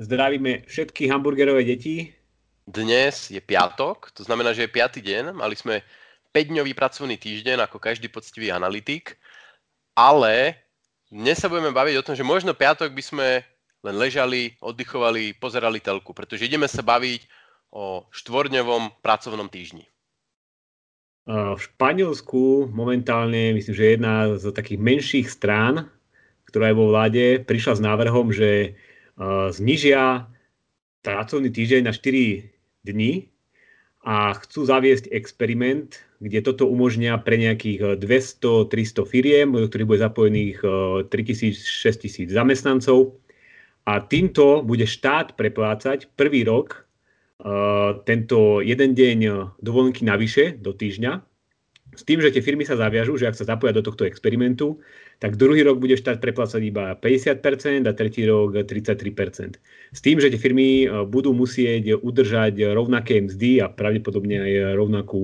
Zdravíme všetky hamburgerové deti. Dnes je piatok, to znamená, že je piatý deň. Mali sme 5-dňový pracovný týždeň, ako každý poctivý analytik. Ale dnes sa budeme baviť o tom, že možno piatok by sme len ležali, oddychovali, pozerali telku, pretože ideme sa baviť o štvorňovom pracovnom týždni. V Španielsku momentálne, myslím, že jedna z takých menších strán, ktorá je vo vláde, prišla s návrhom, že znižia pracovný týždeň na 4 dní a chcú zaviesť experiment, kde toto umožňa pre nejakých 200-300 firiem, do ktorých bude zapojených 3000-6000 zamestnancov. A týmto bude štát preplácať prvý rok tento jeden deň dovolenky navyše do týždňa s tým, že tie firmy sa zaviažú, že ak sa zapoja do tohto experimentu, tak druhý rok bude štát preplácať iba 50% a tretí rok 33%. S tým, že tie firmy e, budú musieť udržať rovnaké mzdy a pravdepodobne aj rovnakú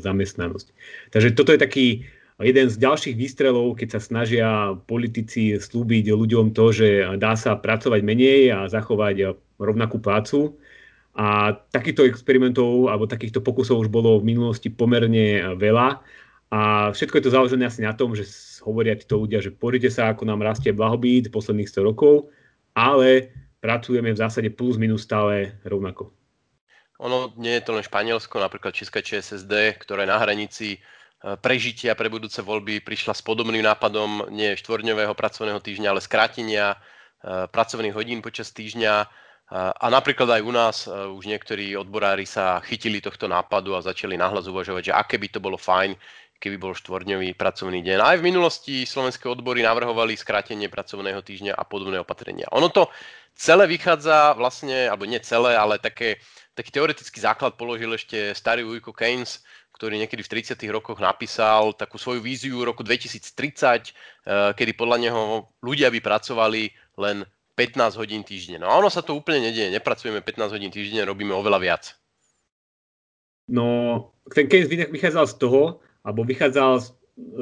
zamestnanosť. Takže toto je taký jeden z ďalších výstrelov, keď sa snažia politici slúbiť ľuďom to, že dá sa pracovať menej a zachovať rovnakú prácu. A takýchto experimentov alebo takýchto pokusov už bolo v minulosti pomerne veľa. A všetko je to založené asi na tom, že hovoria títo ľudia, že pozrite sa, ako nám rastie blahobyt posledných 100 rokov, ale pracujeme v zásade plus minus stále rovnako. Ono nie je to len Španielsko, napríklad Česká ČSSD, ktorá je na hranici e, prežitia pre budúce voľby prišla s podobným nápadom nie štvorňového pracovného týždňa, ale skrátenia e, pracovných hodín počas týždňa a napríklad aj u nás e, už niektorí odborári sa chytili tohto nápadu a začali nahlas uvažovať, že aké by to bolo fajn, keby bol štvorňový pracovný deň. Aj v minulosti slovenské odbory navrhovali skrátenie pracovného týždňa a podobné opatrenia. Ono to celé vychádza vlastne, alebo nie celé, ale také, taký teoretický základ položil ešte starý Ujko Keynes, ktorý niekedy v 30. rokoch napísal takú svoju víziu roku 2030, e, kedy podľa neho ľudia by pracovali len 15 hodín týždenne. No a ono sa to úplne nedieje. Nepracujeme 15 hodín týždenne, robíme oveľa viac. No, ten case vychádzal z toho, alebo vychádzal z,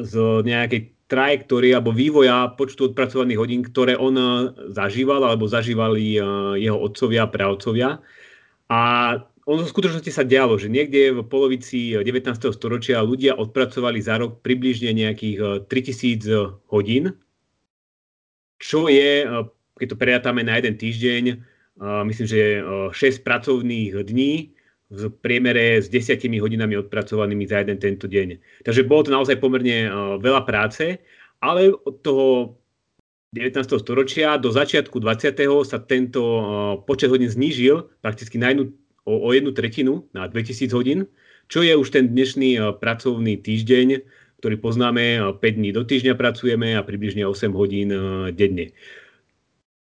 z nejakej trajektórie alebo vývoja počtu odpracovaných hodín, ktoré on eh, zažíval alebo zažívali eh, jeho otcovia pravcovia. A ono v skutočnosti sa dialo, že niekde v polovici 19. storočia ľudia odpracovali za rok približne nejakých 3000 eh, hodín, čo je keď to prerátame na jeden týždeň, myslím, že 6 pracovných dní v priemere s 10 hodinami odpracovanými za jeden tento deň. Takže bolo to naozaj pomerne veľa práce, ale od toho 19. storočia do začiatku 20. sa tento počet hodín znížil prakticky na jednu, o, o jednu tretinu, na 2000 hodín, čo je už ten dnešný pracovný týždeň, ktorý poznáme, 5 dní do týždňa pracujeme a približne 8 hodín denne.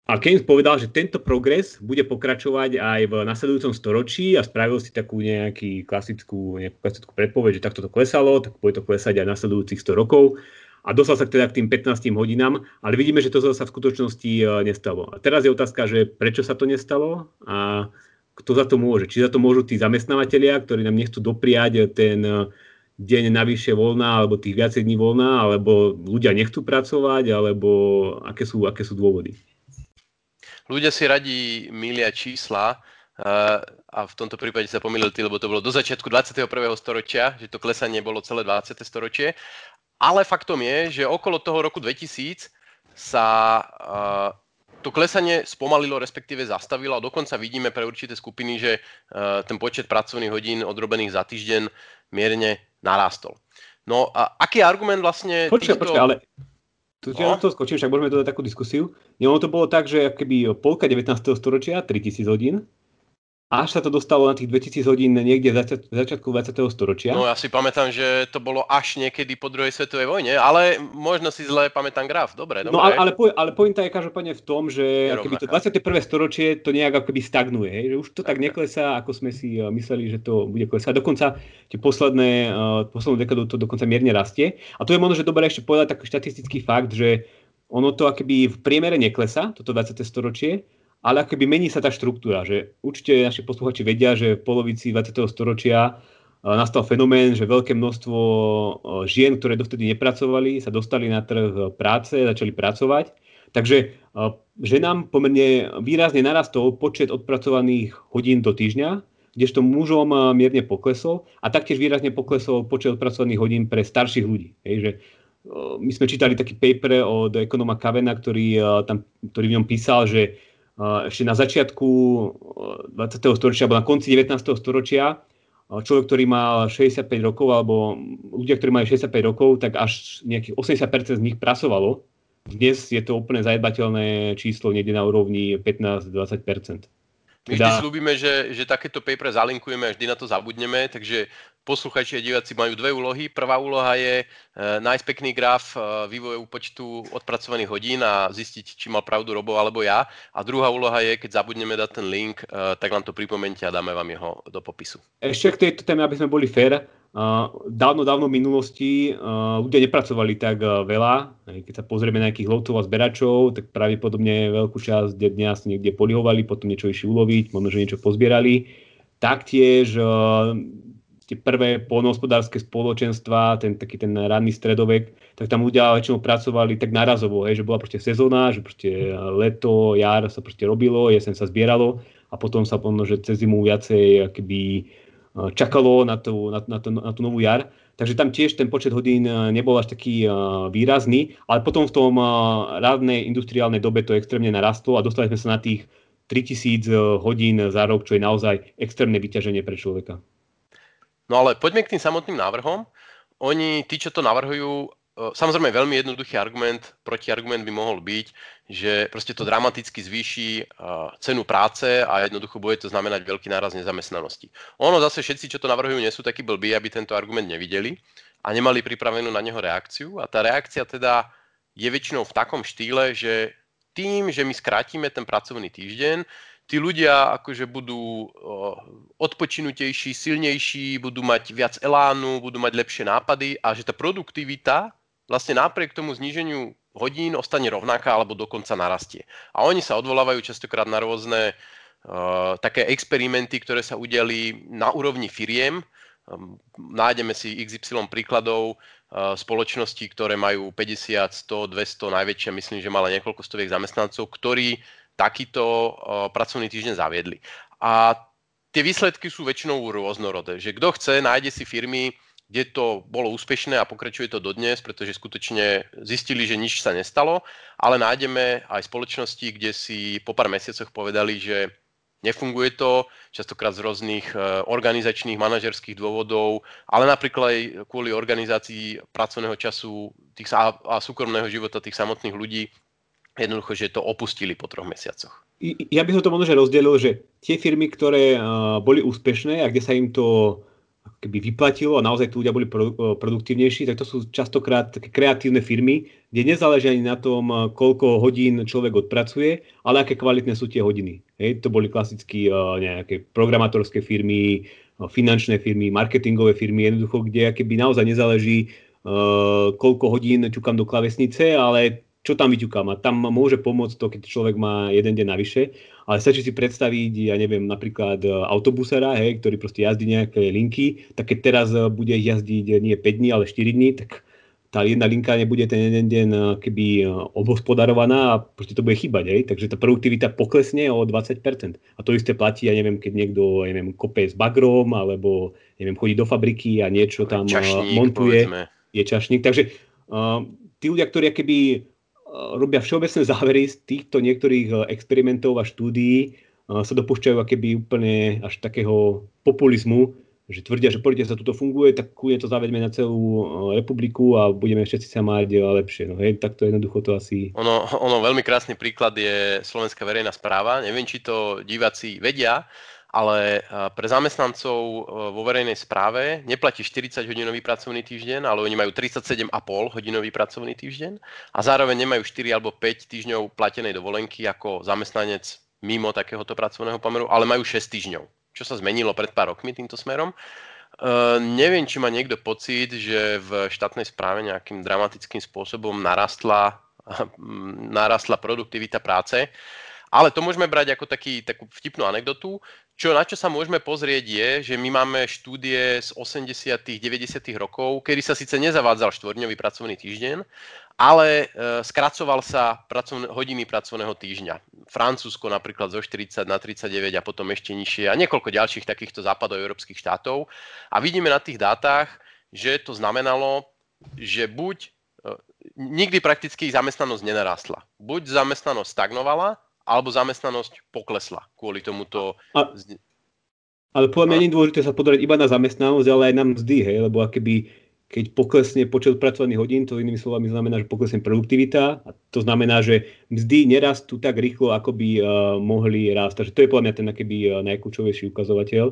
A Keynes povedal, že tento progres bude pokračovať aj v nasledujúcom storočí a spravil si takú nejaký klasickú, nejakú klasickú predpoveď, že takto to klesalo, tak bude to klesať aj nasledujúcich 100 rokov. A dostal sa teda k tým 15 hodinám, ale vidíme, že to sa v skutočnosti e, nestalo. A teraz je otázka, že prečo sa to nestalo a kto za to môže. Či za to môžu tí zamestnávateľia, ktorí nám nechcú dopriať ten e, deň navyše voľná, alebo tých viacej dní voľná, alebo ľudia nechcú pracovať, alebo aké sú, aké sú dôvody ľudia si radí milia čísla uh, a v tomto prípade sa pomýlili, lebo to bolo do začiatku 21. storočia, že to klesanie bolo celé 20. storočie. Ale faktom je, že okolo toho roku 2000 sa uh, to klesanie spomalilo, respektíve zastavilo a dokonca vidíme pre určité skupiny, že uh, ten počet pracovných hodín odrobených za týždeň mierne narastol. No a aký argument vlastne... Počkaj, týchto... počkaj, ale tu no. to skočím, však môžeme dodať takú diskusiu. No, ono to bolo tak, že keby polka 19. storočia, 3000 hodín, až sa to dostalo na tých 2000 hodín niekde v začiatku 20. storočia. No ja si pamätám, že to bolo až niekedy po druhej svetovej vojne, ale možno si zle pamätám graf. Dobre, dobre. No ale, ale, ale pointa je každopádne v tom, že keby to 21. storočie to nejak ako keby stagnuje, hej? že už to tak, tak neklesá, ako sme si eh, mysleli, že to bude klesať. Dokonca tie posledné, uh, poslednú dekadu to dokonca mierne rastie. A to je možno, že dobre ešte povedať taký štatistický fakt, že ono to akoby v priemere neklesá, toto 20. storočie, ale akoby mení sa tá štruktúra, že určite naši posluchači vedia, že v polovici 20. storočia nastal fenomén, že veľké množstvo žien, ktoré dovtedy nepracovali, sa dostali na trh práce, začali pracovať. Takže ženám pomerne výrazne narastol počet odpracovaných hodín do týždňa, kdežto mužom mierne poklesol a taktiež výrazne poklesol počet odpracovaných hodín pre starších ľudí. Hej, že my sme čítali taký paper od ekonóma Kavena, ktorý, tam, ktorý v ňom písal, že ešte na začiatku 20. storočia alebo na konci 19. storočia človek, ktorý mal 65 rokov alebo ľudia, ktorí majú 65 rokov, tak až nejakých 80% z nich pracovalo. Dnes je to úplne zanedbateľné číslo niekde na úrovni 15-20%. My vždy slúbime, že, že takéto paper zalinkujeme a vždy na to zabudneme, takže posluchači a diváci majú dve úlohy. Prvá úloha je e, nájsť pekný graf e, vývoju počtu odpracovaných hodín a zistiť, či mal pravdu Robo alebo ja. A druhá úloha je, keď zabudneme dať ten link, e, tak nám to pripomente a dáme vám jeho do popisu. Ešte k tejto téme, aby sme boli fair, dávno, dávno v minulosti ľudia nepracovali tak veľa. Keď sa pozrieme na nejakých lovcov a zberačov, tak pravdepodobne veľkú časť dňa si niekde polihovali, potom niečo išli uloviť, možno, že niečo pozbierali. Taktiež tie prvé polnohospodárske spoločenstva, ten taký ten ranný stredovek, tak tam ľudia väčšinou pracovali tak narazovo, hej, že bola proste sezóna, že proste leto, jar sa proste robilo, jesen sa zbieralo a potom sa možno, že cez zimu viacej keby Eh, čakalo na tú, na, na, tú, na tú novú jar. Takže tam tiež ten počet hodín eh, nebol až taký výrazný, ale potom v tom rádnej industriálnej dobe to extrémne narastlo a dostali sme sa na tých 3000 hodín za rok, čo je naozaj extrémne vyťaženie pre človeka. No ale poďme k tým samotným návrhom. Oni, tí, čo to navrhujú, Samozrejme, veľmi jednoduchý argument, protiargument by mohol byť, že proste to dramaticky zvýši cenu práce a jednoducho bude to znamenať veľký náraz nezamestnanosti. Ono zase všetci, čo to navrhujú, nie sú takí blbí, aby tento argument nevideli a nemali pripravenú na neho reakciu. A tá reakcia teda je väčšinou v takom štýle, že tým, že my skrátime ten pracovný týždeň, tí ľudia akože budú odpočinutejší, silnejší, budú mať viac elánu, budú mať lepšie nápady a že tá produktivita vlastne napriek tomu zníženiu hodín ostane rovnaká alebo dokonca narastie. A oni sa odvolávajú častokrát na rôzne uh, také experimenty, ktoré sa udiali na úrovni firiem. Um, nájdeme si XY príkladov uh, spoločností, ktoré majú 50, 100, 200, najväčšia myslím, že mala niekoľko stoviek zamestnancov, ktorí takýto uh, pracovný týždeň zaviedli. A tie výsledky sú väčšinou rôznorodé, že kto chce, nájde si firmy, kde to bolo úspešné a pokračuje to dodnes, pretože skutočne zistili, že nič sa nestalo, ale nájdeme aj spoločnosti, kde si po pár mesiacoch povedali, že nefunguje to, častokrát z rôznych e, organizačných, manažerských dôvodov, ale napríklad aj kvôli organizácii pracovného času tých a súkromného života tých samotných ľudí, jednoducho, že to opustili po troch mesiacoch. Ja by som to možno rozdelil, že tie firmy, ktoré boli úspešné a kde sa im to keby vyplatilo a naozaj tí ľudia boli produktívnejší, tak to sú častokrát také kreatívne firmy, kde nezáleží ani na tom, koľko hodín človek odpracuje, ale aké kvalitné sú tie hodiny. Hej, to boli klasicky nejaké programátorské firmy, finančné firmy, marketingové firmy, jednoducho, kde keby naozaj nezáleží, koľko hodín ťukám do klavesnice, ale čo tam vyťukám. A tam môže pomôcť to, keď človek má jeden deň navyše. Ale stačí si predstaviť, ja neviem, napríklad e, autobusera, hej, ktorý proste jazdí nejaké linky, tak keď teraz e, bude jazdiť nie 5 dní, ale 4 dní, tak tá jedna linka nebude ten jeden deň e, keby obhospodarovaná a proste to bude chýbať, hej. Takže tá produktivita poklesne o 20%. A to isté platí, ja neviem, keď niekto, ja neviem, kope s bagrom, alebo neviem, chodí do fabriky a niečo tam čašník, montuje. Povedzme. Je čašník. Takže uh, tí ľudia, ktorí keby robia všeobecné závery z týchto niektorých e, experimentov a štúdií, e, sa dopúšťajú akéby úplne až takého populizmu, že tvrdia, že poďte sa toto funguje, tak kúne to zavedme na celú republiku a budeme všetci sa mať lepšie. No hej, tak to jednoducho to asi... Ono, ono veľmi krásny príklad je Slovenská verejná správa. Neviem, či to diváci vedia, ale pre zamestnancov vo verejnej správe neplatí 40-hodinový pracovný týždeň, ale oni majú 37,5 hodinový pracovný týždeň a zároveň nemajú 4 alebo 5 týždňov platenej dovolenky ako zamestnanec mimo takéhoto pracovného pomeru, ale majú 6 týždňov, čo sa zmenilo pred pár rokmi týmto smerom. Uh, neviem, či má niekto pocit, že v štátnej správe nejakým dramatickým spôsobom narastla, narastla produktivita práce Ale to môžeme brať ako taký, takú vtipnú anekdotu. Čo, na čo sa môžeme pozrieť je, že my máme štúdie z 80 90 rokov, kedy sa síce nezavádzal štvorňový pracovný týždeň, ale e, skracoval sa pracovne, hodiny pracovného týždňa. Francúzsko napríklad zo 40 na 39 a potom ešte nižšie a niekoľko ďalších takýchto západoeurópskych štátov. A vidíme na tých dátach, že to znamenalo, že buď e, nikdy prakticky zamestnanosť nenarastla. Buď zamestnanosť stagnovala, alebo zamestnanosť poklesla kvôli tomuto. A, ale podľa mňa nie je dôležité sa podoriť iba na zamestnanosť, ale aj na mzdy, hej, lebo akéby keď poklesne počet pracovných hodín, to inými slovami znamená, že poklesne produktivita a to znamená, že mzdy nerastú tak rýchlo, ako by uh, mohli rásť. Takže to je podľa mňa ten akéby uh, najkľúčovejší ukazovateľ,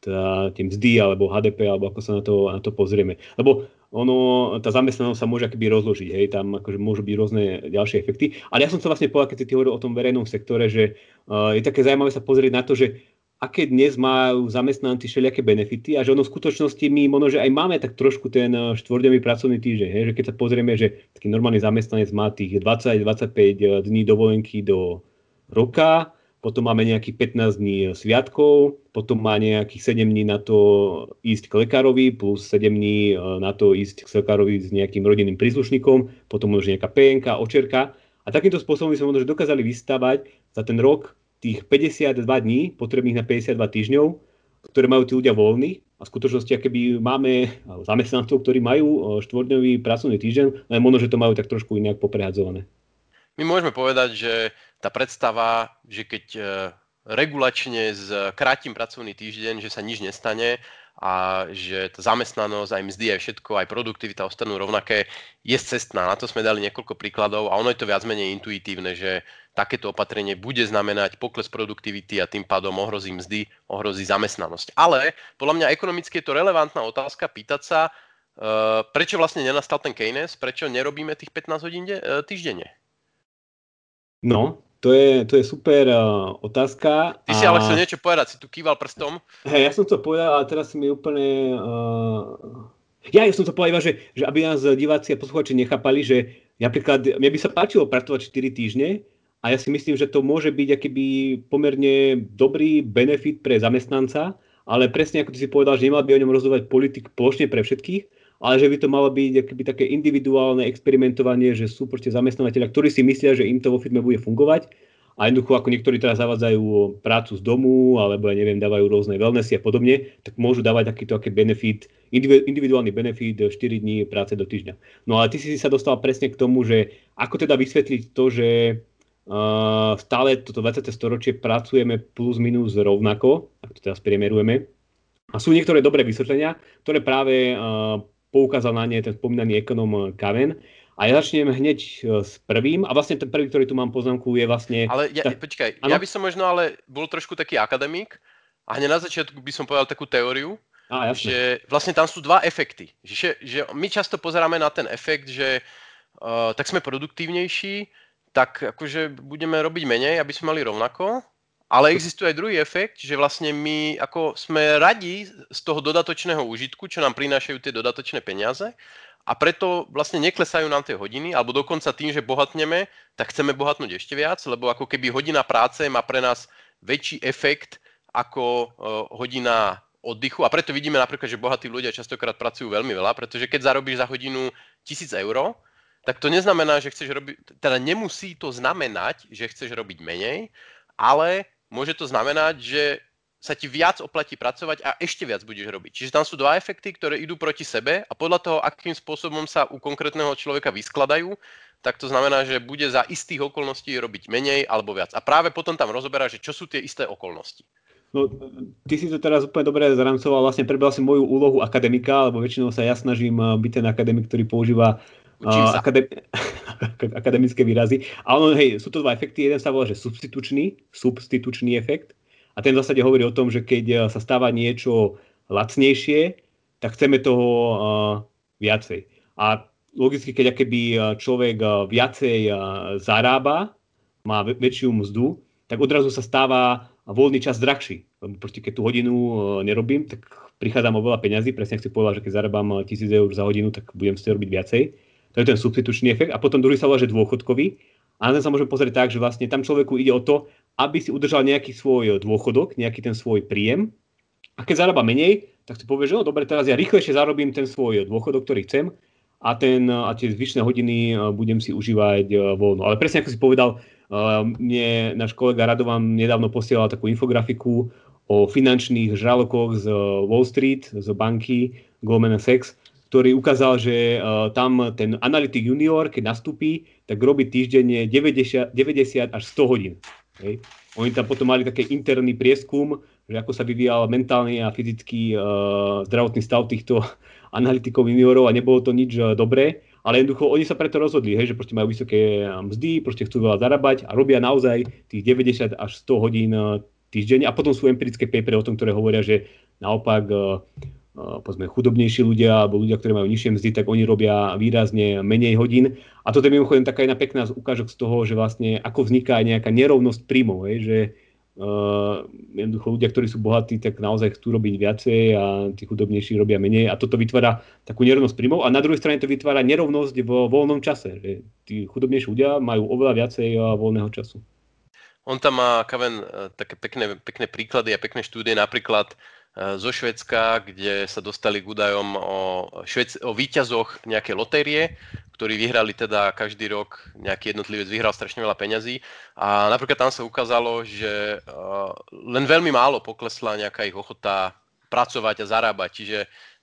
tá, tie mzdy alebo HDP, alebo ako sa na to, na to pozrieme. Lebo ono, tá zamestnanosť sa môže akoby rozložiť, hej, tam akože môžu byť rôzne ďalšie efekty. Ale ja som sa vlastne povedal, keď si ty hovoril o tom verejnom sektore, že uh, je také zaujímavé sa pozrieť na to, že aké dnes majú zamestnanci všelijaké benefity a že ono v skutočnosti my možno, že aj máme tak trošku ten eh, štvorňový pracovný týždeň, hej, že keď sa pozrieme, že taký normálny zamestnanec má tých 20-25 eh, dní dovolenky do roka, potom máme nejakých 15 dní sviatkov, potom má nejakých 7 dní na to ísť k lekárovi, plus 7 dní e, na to ísť k lekárovi s nejakým rodinným príslušníkom, potom možno nejaká PNK, očerka. A takýmto spôsobom by sme možno dokázali vystavať za ten rok tých 52 dní, potrebných na 52 týždňov, ktoré majú tí ľudia voľní. A v skutočnosti, keby máme zamestnancov, ktorí majú e, štvordňový pracovný týždeň, len možno, že to majú tak trošku inak poprehadzované. My môžeme povedať, že tá predstava, že keď e, regulačne krátim pracovný týždeň, že sa nič nestane a že tá zamestnanosť, aj mzdy, aj všetko, aj produktivita ostanú rovnaké, je cestná. Na to sme dali niekoľko príkladov a ono je to viac menej intuitívne, že takéto opatrenie bude znamenať pokles produktivity a tým pádom ohrozí mzdy, ohrozí zamestnanosť. Ale podľa mňa ekonomicky je to relevantná otázka pýtať sa, e, prečo vlastne nenastal ten Keynes, prečo nerobíme tých 15 hodín e, týždenne? No, to je, to je super uh, otázka. Ty a... si ale chcel niečo povedať, si tu kýval prstom. Hej, ja som to povedal, ale teraz si mi úplne... Uh... Ja, ja som to povedal že, že aby nás diváci a posluchači nechápali, že napríklad, mne by sa páčilo pracovať 4 týždne a ja si myslím, že to môže byť akýby pomerne dobrý benefit pre zamestnanca, ale presne ako ty si povedal, že nemal by o ňom rozhodovať politik plošne pre všetkých, ale že by to malo byť akoby také individuálne experimentovanie, že sú proste zamestnávateľia, ktorí si myslia, že im to vo firme bude fungovať a jednoducho ako niektorí teraz zavádzajú prácu z domu alebo ja neviem, dávajú rôzne wellnessy a podobne, tak môžu dávať takýto aký benefit, individuálny benefit 4 dní práce do týždňa. No ale ty si sa dostal presne k tomu, že ako teda vysvetliť to, že uh, stále toto 20. storočie pracujeme plus minus rovnako, ak to teraz priemerujeme. A sú niektoré dobré vysvetlenia, ktoré práve uh, poukázal na ne ten spomínaný ekonom eh, Kaven. A ja začnem hneď eh, s prvým. A vlastne ten prvý, ktorý tu mám poznámku, je vlastne... Ale ja, tá... počkaj, ano? ja by som možno ale bol trošku taký akademik a hneď na začiatku by som povedal takú teóriu, a, že vlastne tam sú dva efekty. Že, že my často pozeráme na ten efekt, že uh, tak sme produktívnejší, tak akože budeme robiť menej, aby sme mali rovnako. Ale existuje aj druhý efekt, že vlastne my ako sme radi z toho dodatočného užitku, čo nám prinášajú tie dodatočné peniaze a preto vlastne neklesajú nám tie hodiny, alebo dokonca tým, že bohatneme, tak chceme bohatnúť ešte viac, lebo ako keby hodina práce má pre nás väčší efekt ako uh, hodina oddychu. A preto vidíme napríklad, že bohatí ľudia častokrát pracujú veľmi veľa, pretože keď zarobíš za hodinu 1000 eur, tak to neznamená, že chceš robiť, teda nemusí to znamenať, že chceš robiť menej, ale môže to znamenať, že sa ti viac oplatí pracovať a ešte viac budeš robiť. Čiže tam sú dva efekty, ktoré idú proti sebe a podľa toho, akým spôsobom sa u konkrétneho človeka vyskladajú, tak to znamená, že bude za istých okolností robiť menej alebo viac. A práve potom tam rozoberá, že čo sú tie isté okolnosti. No, ty si to teraz úplne dobre zrancoval, vlastne prebral si moju úlohu akademika, lebo väčšinou sa ja snažím eh, byť ten akademik, ktorý používa akadem- akademické výrazy. A ono, hej, sú to dva efekty. Jeden sa volá, že substitučný, substitučný efekt. A ten v zásade hovorí o tom, že keď eh, sa stáva niečo lacnejšie, tak chceme toho uh, viacej. A logicky, keď keby eh, človek viacej uh, zarába, má väčšiu mzdu, tak odrazu sa stáva voľný čas drahší. Lebo proste keď tú hodinu nerobím, tak prichádzam o veľa peňazí. Presne ak si povedal, že keď zarábam 1000 eur za hodinu, tak budem si robiť viacej. To je ten substitučný efekt. A potom druhý sa volá, že dôchodkový. A na ten sa môžeme pozrieť tak, že vlastne tam človeku ide o to, aby si udržal nejaký svoj dôchodok, nejaký ten svoj príjem. A keď zarába menej, tak si povie, že no dobre, teraz ja rýchlejšie zarobím ten svoj dôchodok, ktorý chcem a, ten, a tie zvyšné hodiny budem si užívať voľno. Ale presne ako si povedal, mne náš kolega Radovan nedávno posielal takú infografiku o finančných žralokoch z Wall Street, z banky Goldman Sachs, ktorý ukázal, že tam ten analytik junior, keď nastúpi, tak robí týždenne 90, 90 až 100 hodín. Hej. Oni tam potom mali taký interný prieskum, že ako sa vyvíjal mentálny a fyzický uh, zdravotný stav týchto analytikov juniorov a nebolo to nič uh, dobré, ale jednoducho oni sa preto rozhodli, hej, že proste majú vysoké mzdy, proste chcú veľa zarábať a robia naozaj tých 90 až 100 hodín uh, týždeň a potom sú empirické papery o tom, ktoré hovoria, že naopak uh, povedzme, chudobnejší ľudia alebo ľudia, ktorí majú nižšie mzdy, tak oni robia výrazne menej hodín. A toto je mimochodom taká jedna pekná ukážok z toho, že vlastne ako vzniká aj nejaká nerovnosť príjmov, že uh, jednoducho ľudia, ktorí sú bohatí, tak naozaj chcú robiť viacej a tí chudobnejší robia menej a toto vytvára takú nerovnosť príjmov a na druhej strane to vytvára nerovnosť vo voľnom čase, že tí chudobnejší ľudia majú oveľa viacej voľného času. On tam má, Kaven, e, také pekné, pekné príklady a pekné štúdie, napríklad Eh, zo Švedska, kde sa dostali k údajom o, Švec- o výťazoch nejakej lotérie, ktorí vyhrali teda každý rok, nejaký jednotlivec vyhral strašne veľa peňazí. A napríklad tam sa ukázalo, že uh, len veľmi málo poklesla nejaká ich ochota pracovať a zarábať, čiže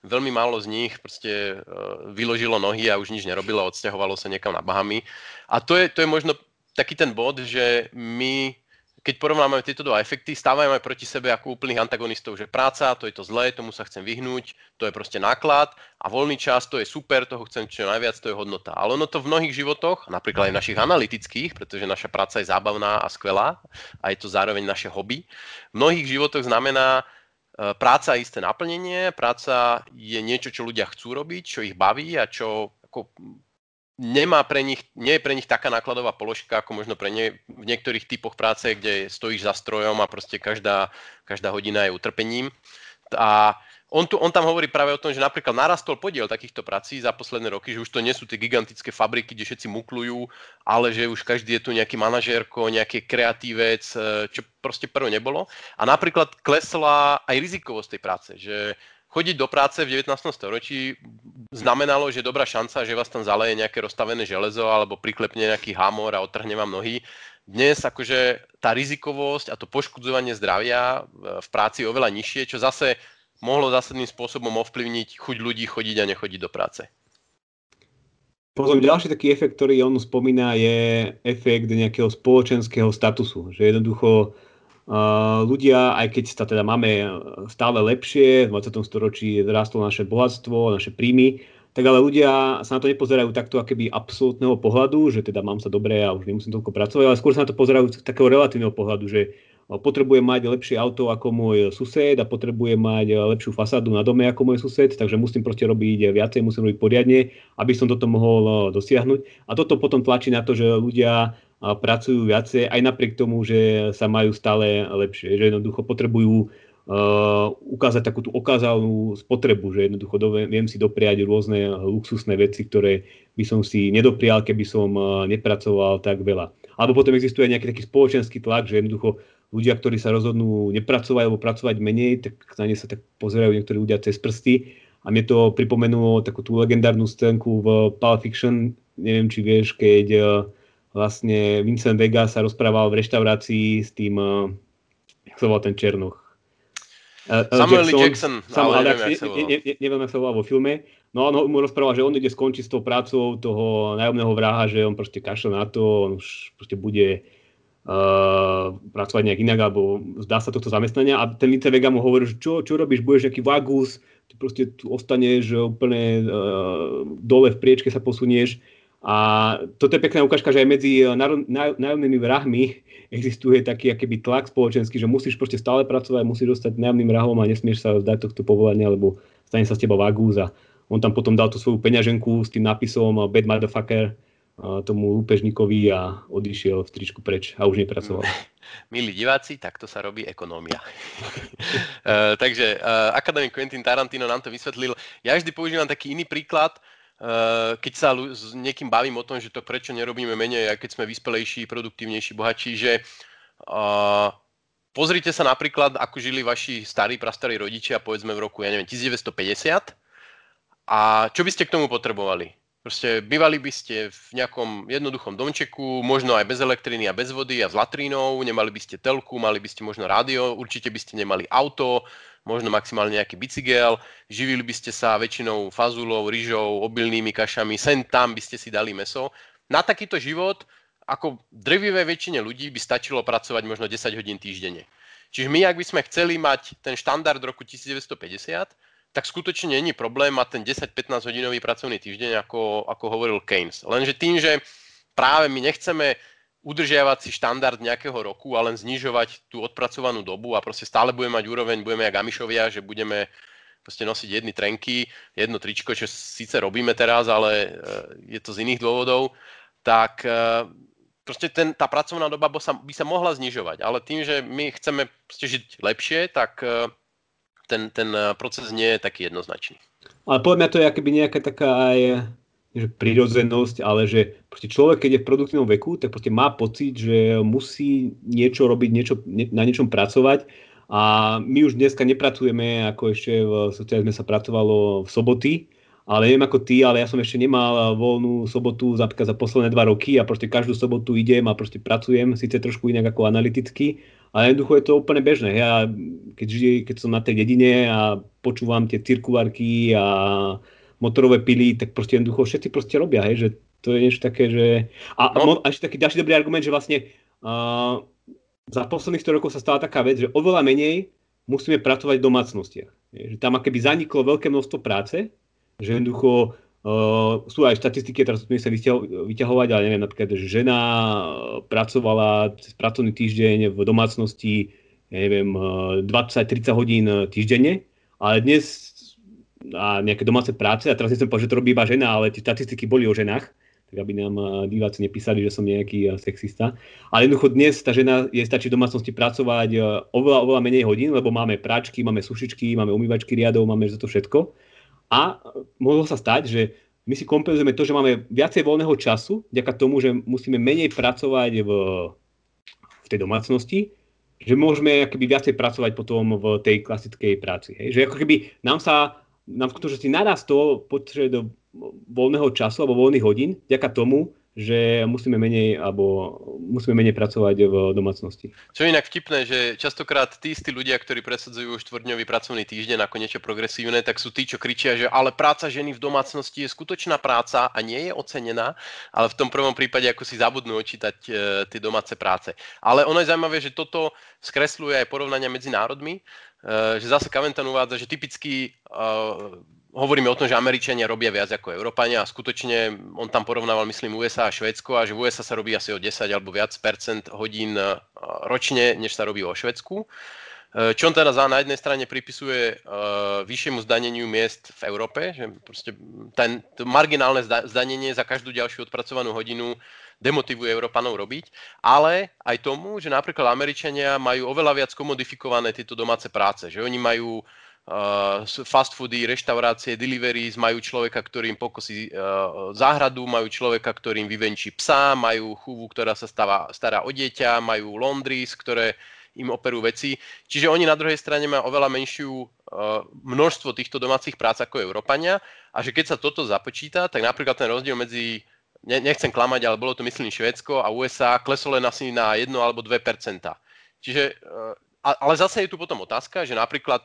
veľmi málo z nich proste vyložilo nohy a už nič nerobilo, odsťahovalo sa niekam na Bahamy. A to je, to je možno taký ten bod, že my keď porovnáme tieto dva efekty, stávame proti sebe ako úplných antagonistov, že práca, to je to zlé, tomu sa chcem vyhnúť, to je proste náklad a voľný čas, to je super, toho chcem čo najviac, to je hodnota. Ale ono to v mnohých životoch, napríklad aj našich analytických, pretože naša práca je zábavná a skvelá a je to zároveň naše hobby, v mnohých životoch znamená, e, práca isté naplnenie, práca je niečo, čo ľudia chcú robiť, čo ich baví a čo ako nemá pre nich, nie je pre nich taká nákladová položka, ako možno pre ne v niektorých typoch práce, kde stojíš za strojom a proste každá, každá hodina je utrpením. A on, tu, on tam hovorí práve o tom, že napríklad narastol podiel takýchto prací za posledné roky, že už to nie sú tie gigantické fabriky, kde všetci muklujú, ale že už každý je tu nejaký manažérko, nejaký kreatívec, čo proste prvé nebolo. A napríklad klesla aj rizikovosť tej práce, že chodiť do práce v 19. storočí znamenalo, že dobrá šanca, že vás tam zaleje nejaké rozstavené železo alebo priklepne nejaký hamor a otrhne vám nohy. Dnes akože tá rizikovosť a to poškudzovanie zdravia v práci je oveľa nižšie, čo zase mohlo zásadným spôsobom ovplyvniť chuť ľudí chodiť a nechodiť do práce. Potom ďalší taký efekt, ktorý on spomína, je efekt nejakého spoločenského statusu. Že jednoducho ľudia, aj keď sa teda máme stále lepšie, v 20. storočí rástlo naše bohatstvo, naše príjmy, tak ale ľudia sa na to nepozerajú takto akéby absolútneho pohľadu, že teda mám sa dobre a už nemusím toľko pracovať, ale skôr sa na to pozerajú z takého relatívneho pohľadu, že potrebujem mať lepšie auto ako môj sused a potrebujem mať lepšiu fasádu na dome ako môj sused, takže musím proste robiť viacej, musím robiť poriadne, aby som toto mohol dosiahnuť. A toto potom tlačí na to, že ľudia pracujú viacej, aj napriek tomu, že sa majú stále lepšie, že jednoducho potrebujú uh, ukázať takú tú okázalnú spotrebu, že jednoducho do, viem si dopriať rôzne luxusné veci, ktoré by som si nedoprial, keby som uh, nepracoval tak veľa. Alebo potom existuje nejaký taký spoločenský tlak, že jednoducho ľudia, ktorí sa rozhodnú nepracovať alebo pracovať menej, tak na ne sa tak pozerajú niektorí ľudia cez prsty. A mne to pripomenulo takú tú legendárnu scénku v Pulp Fiction, neviem, či vieš, keď uh, vlastne Vincent Vega sa rozprával v reštaurácii s tým, uh, jak sa volal ten Černoch. Uh, Samuel Jackson, Jackson Samuel, ale neviem, jak ne, ne, ne, neviem, jak sa volal vo filme. No on mu rozprával, že on ide skončiť s tou prácou toho nájomného vraha, že on proste kašle na to, on už proste bude uh, pracovať nejak inak, alebo zdá sa tohto zamestnania. A ten Vincent Vega mu hovorí, že čo, čo robíš, budeš nejaký vagus, ty proste tu ostaneš úplne uh, dole v priečke sa posunieš a toto je pekná ukážka, že aj medzi eh, nájomnými vrahmi existuje taký akýby tlak spoločenský, že musíš proste stále pracovať, musíš dostať nájomným vrahom a nesmieš sa vzdať tohto povolania, lebo stane sa z teba vagúz a on tam potom dal tú svoju peňaženku s tým nápisom eh, Bad Motherfucker eh, tomu lúpežníkovi a odišiel v tričku preč a už nepracoval. Milí diváci, takto sa robí ekonómia. uh, takže uh, akademik Quentin Tarantino nám to vysvetlil. Ja vždy používam taký iný príklad, keď sa s niekým bavím o tom, že to prečo nerobíme menej, aj keď sme vyspelejší, produktívnejší, bohatší, že Uh, pozrite sa napríklad, ako žili vaši starí, prastarí rodičia, povedzme v roku, ja neviem, 1950 a čo by ste k tomu potrebovali? Proste bývali by ste v nejakom jednoduchom domčeku, možno aj bez elektriny a bez vody a s latrínou, nemali by ste telku, mali by ste možno rádio, určite by ste nemali auto, možno maximálne nejaký bicykel, živili by ste sa väčšinou fazulou, rýžou, obilnými kašami, sen tam by ste si dali meso. Na takýto život, ako drevivé väčšine ľudí, by stačilo pracovať možno 10 hodín týždenne. Čiže my, ak by sme chceli mať ten štandard roku 1950, tak skutočne není problém mať ten 10-15 hodinový pracovný týždeň, ako, ako hovoril Keynes. Lenže tým, že práve my nechceme udržiavať si štandard nejakého roku a len znižovať tú odpracovanú dobu a proste stále budeme mať úroveň, budeme jak Amišovia, že budeme proste nosiť jedny trenky, jedno tričko, čo síce robíme teraz, ale e, je to z iných dôvodov, tak e, proste ten, tá pracovná doba by sa, by sa mohla znižovať. Ale tým, že my chceme žiť lepšie, tak e, ten, ten proces nie je taký jednoznačný. Ale podľa mňa to je akoby nejaká taká aj že prirodzenosť, ale že človek, keď je v produktívnom veku, tak proste má pocit, že musí niečo robiť, niečo, na niečom pracovať a my už dneska nepracujeme, ako ešte v socializme sa pracovalo v soboty, ale neviem ako ty, ale ja som ešte nemal voľnú sobotu za, za posledné dva roky a proste každú sobotu idem a proste pracujem, síce trošku inak ako analyticky, ale jednoducho je to úplne bežné. Ja, keď, keď som na tej dedine a počúvam tie cirkulárky a motorové pily, tak proste jednoducho všetci proste robia, hej, že to je niečo také, že... A, no. a ešte taký ďalší dobrý argument, že vlastne uh, za posledných 100 rokov sa stala taká vec, že oveľa menej musíme pracovať v domácnostiach. Je, že tam akéby zaniklo veľké množstvo práce, že jednoducho Uh, sú aj štatistiky, teraz sa vyťahovať, ale neviem, napríklad, že žena pracovala cez pracovný týždeň v domácnosti, ja neviem, 20-30 hodín týždenne, ale dnes a nejaké domáce práce, a teraz nechcem povedať, že to robí iba žena, ale tie štatistiky boli o ženách, tak aby nám diváci nepísali, že som nejaký sexista. Ale jednoducho dnes tá žena je stačí v domácnosti pracovať oveľa, oveľa menej hodín, lebo máme práčky, máme sušičky, máme umývačky riadov, máme za to všetko. A mohlo sa stať, že my si kompenzujeme to, že máme viacej voľného času, vďaka tomu, že musíme menej pracovať v, v tej domácnosti, že môžeme akoby viacej pracovať potom v tej klasickej práci. Hej? Že ako keby nám sa, nám v skutočnosti narastlo potrebuje do voľného času alebo voľných hodín, vďaka tomu, že musíme menej, alebo musíme menej pracovať v domácnosti. Čo je inak vtipné, že častokrát tí istí ľudia, ktorí presadzujú štvordňový pracovný týždeň ako niečo progresívne, tak sú tí, čo kričia, že ale práca ženy v domácnosti je skutočná práca a nie je ocenená, ale v tom prvom prípade ako si zabudnú očítať e, tie domáce práce. Ale ono je zaujímavé, že toto skresľuje aj porovnania medzi národmi, že zase Caventon uvádza, že typicky e, hovoríme o tom, že Američania robia viac ako Európania a skutočne on tam porovnával, myslím, USA a Švedsko a že v USA sa robí asi o 10 alebo viac percent hodín e, ročne, než sa robí vo Švedsku. Čo on teda na jednej strane pripisuje uh, vyššiemu zdaneniu miest v Európe, že proste ten, to marginálne zdanenie za každú ďalšiu odpracovanú hodinu demotivuje Európanov robiť, ale aj tomu, že napríklad Američania majú oveľa viac komodifikované tieto domáce práce, že oni majú uh, fast foody, reštaurácie, deliveries, majú človeka, ktorým pokosí uh, záhradu, majú človeka, ktorým vyvenčí psa, majú chúvu, ktorá sa stáva, stará o dieťa, majú laundries, ktoré im operú veci. Čiže oni na druhej strane majú oveľa menšiu uh, množstvo týchto domácich prác ako Európania a že keď sa toto započíta, tak napríklad ten rozdiel medzi ne, nechcem klamať, ale bolo to myslím Švédsko a USA, kleslo len asi na 1 alebo 2 Čiže, uh, ale zase je tu potom otázka, že napríklad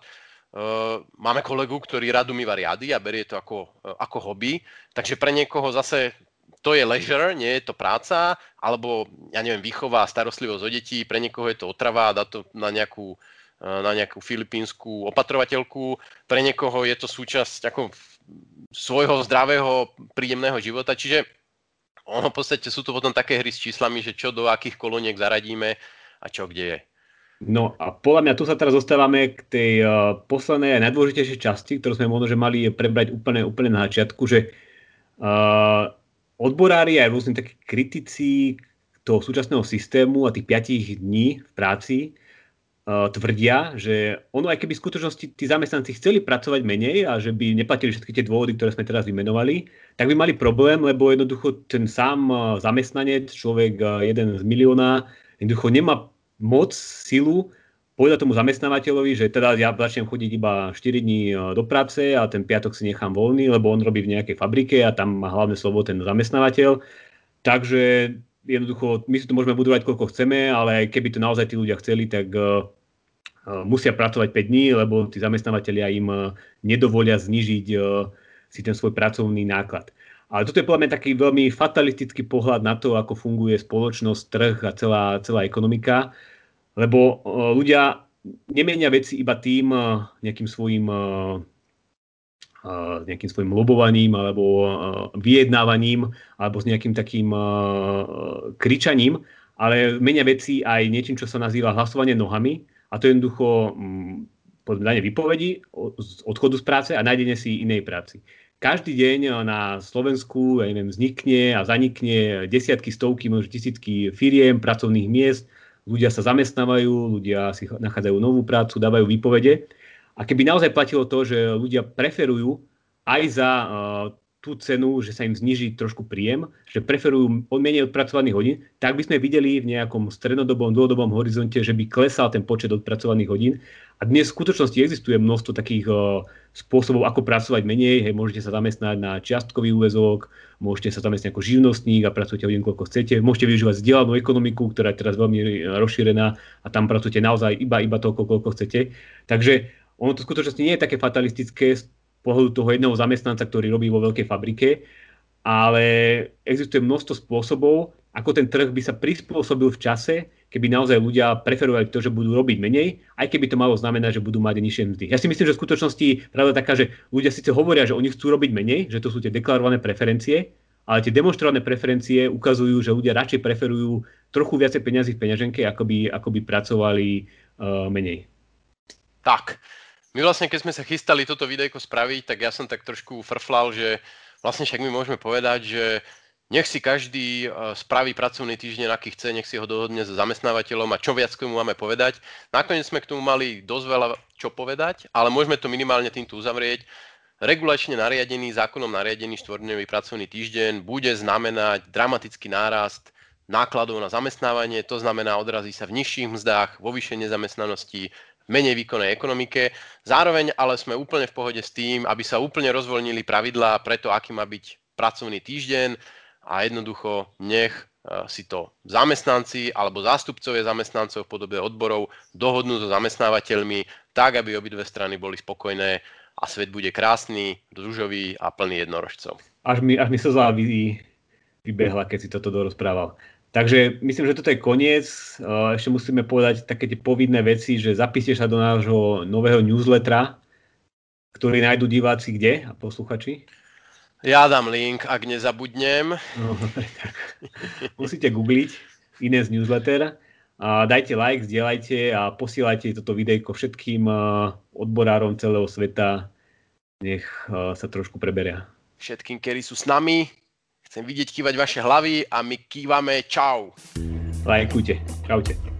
Uh, máme kolegu, ktorý rád umýva riady a berie to ako, uh, ako hobby, takže pre niekoho zase to je leisure, nie je to práca, alebo ja neviem, výchova a starostlivosť o detí, pre niekoho je to otrava a dá to na nejakú, na nejakú filipínsku opatrovateľku, pre niekoho je to súčasť ako svojho zdravého, príjemného života, čiže ono v podstate sú to potom také hry s číslami, že čo do akých koloniek zaradíme a čo kde je. No a podľa mňa tu sa teraz zostávame k tej uh, poslednej a najdôležitejšej časti, ktorú sme možno že mali prebrať úplne, úplne na začiatku, že uh, odborári aj rôzni takí kritici toho súčasného systému a tých 5 dní v práci tvrdia, že ono aj keby v skutočnosti tí zamestnanci chceli pracovať menej a že by neplatili všetky tie dôvody, ktoré sme teraz vymenovali, tak by mali problém, lebo jednoducho ten sám zamestnanec, človek jeden z milióna, jednoducho nemá moc, silu povedať tomu zamestnávateľovi, že teda ja začnem chodiť iba 4 dní do práce a ten piatok si nechám voľný, lebo on robí v nejakej fabrike a tam má hlavné slovo ten zamestnávateľ. Takže jednoducho, my si to môžeme budovať koľko chceme, ale keby to naozaj tí ľudia chceli, tak uh, musia pracovať 5 dní, lebo tí zamestnávateľia im uh, nedovolia znižiť si ten svoj pracovný náklad. Ale toto je podľa mňa taký veľmi fatalistický pohľad na to, ako funguje spoločnosť, trh a celá, celá ekonomika, lebo ľudia nemenia veci iba tým nejakým svojim nejakým svojim lobovaním alebo vyjednávaním alebo s nejakým takým kričaním, ale menia veci aj niečím, čo sa nazýva hlasovanie nohami a to je jednoducho dane vypovedi, odchodu z práce a nájdenie si inej práci. Každý deň na Slovensku ja neviem, vznikne a zanikne desiatky, stovky, možno tisícky firiem, pracovných miest, ľudia sa zamestnávajú, ľudia si nachádzajú novú prácu, dávajú výpovede a keby naozaj platilo to, že ľudia preferujú aj za uh, tú cenu, že sa im zniží trošku príjem, že preferujú menej odpracovaných hodín, tak by sme videli v nejakom strednodobom, dlhodobom horizonte, že by klesal ten počet odpracovaných hodín. A dnes v skutočnosti existuje množstvo takých uh, spôsobov, ako pracovať menej. Hej, môžete sa zamestnať na čiastkový úvezok, môžete sa zamestnať ako živnostník a pracujete hodín, koľko chcete. Môžete využívať vzdelanú ekonomiku, ktorá je teraz veľmi rozšírená a tam pracujete naozaj iba, iba toľko, koľko chcete. Takže ono to v skutočnosti nie je také fatalistické z pohľadu toho jedného zamestnanca, ktorý robí vo veľkej fabrike, ale existuje množstvo spôsobov, ako ten trh by sa prispôsobil v čase, keby naozaj ľudia preferovali to, že budú robiť menej, aj keby to malo znamenať, že budú mať nižšie mzdy. Ja si myslím, že v skutočnosti pravda taká, že ľudia síce hovoria, že oni chcú robiť menej, že to sú tie deklarované preferencie, ale tie demonstrované preferencie ukazujú, že ľudia radšej preferujú trochu viacej peniazy v peňaženke, ako by, ako by pracovali uh, menej. Tak, my vlastne, keď sme sa chystali toto videjko spraviť, tak ja som tak trošku frflal, že vlastne však my môžeme povedať, že nech si každý e, spraví pracovný týždeň, aký chce, nech si ho dohodne s zamestnávateľom a čo viac k tomu máme povedať. Nakoniec sme k tomu mali dosť veľa čo povedať, ale môžeme to minimálne týmto uzavrieť. Regulačne nariadený, zákonom nariadený štvorňový pracovný týždeň bude znamenať dramatický nárast nákladov na zamestnávanie, to znamená odrazí sa v nižších mzdách, vo vyššej nezamestnanosti, menej výkonnej ekonomike. Zároveň ale sme úplne v pohode s tým, aby sa úplne rozvoľnili pravidlá pre to, aký má byť pracovný týždeň a jednoducho nech e, si to zamestnanci alebo zástupcovia zamestnancov v podobe odborov dohodnú so zamestnávateľmi tak, aby obidve strany boli spokojné a svet bude krásny, družový a plný jednorožcov. Až mi, až mi sa vy, vybehla, keď si toto dorozprával. Takže myslím, že toto je koniec. Ešte musíme povedať také tie povinné veci, že zapíšte sa do nášho nového newslettera, ktorý nájdú diváci kde a posluchači? Ja dám link, ak nezabudnem. No, tak. Musíte googliť Ines newsletter. A dajte like, zdieľajte a posielajte toto videjko všetkým odborárom celého sveta. Nech sa trošku preberia. Všetkým, ktorí sú s nami, Chcem vidieť kývať vaše hlavy a my kývame čau. Lajkujte. Čaute.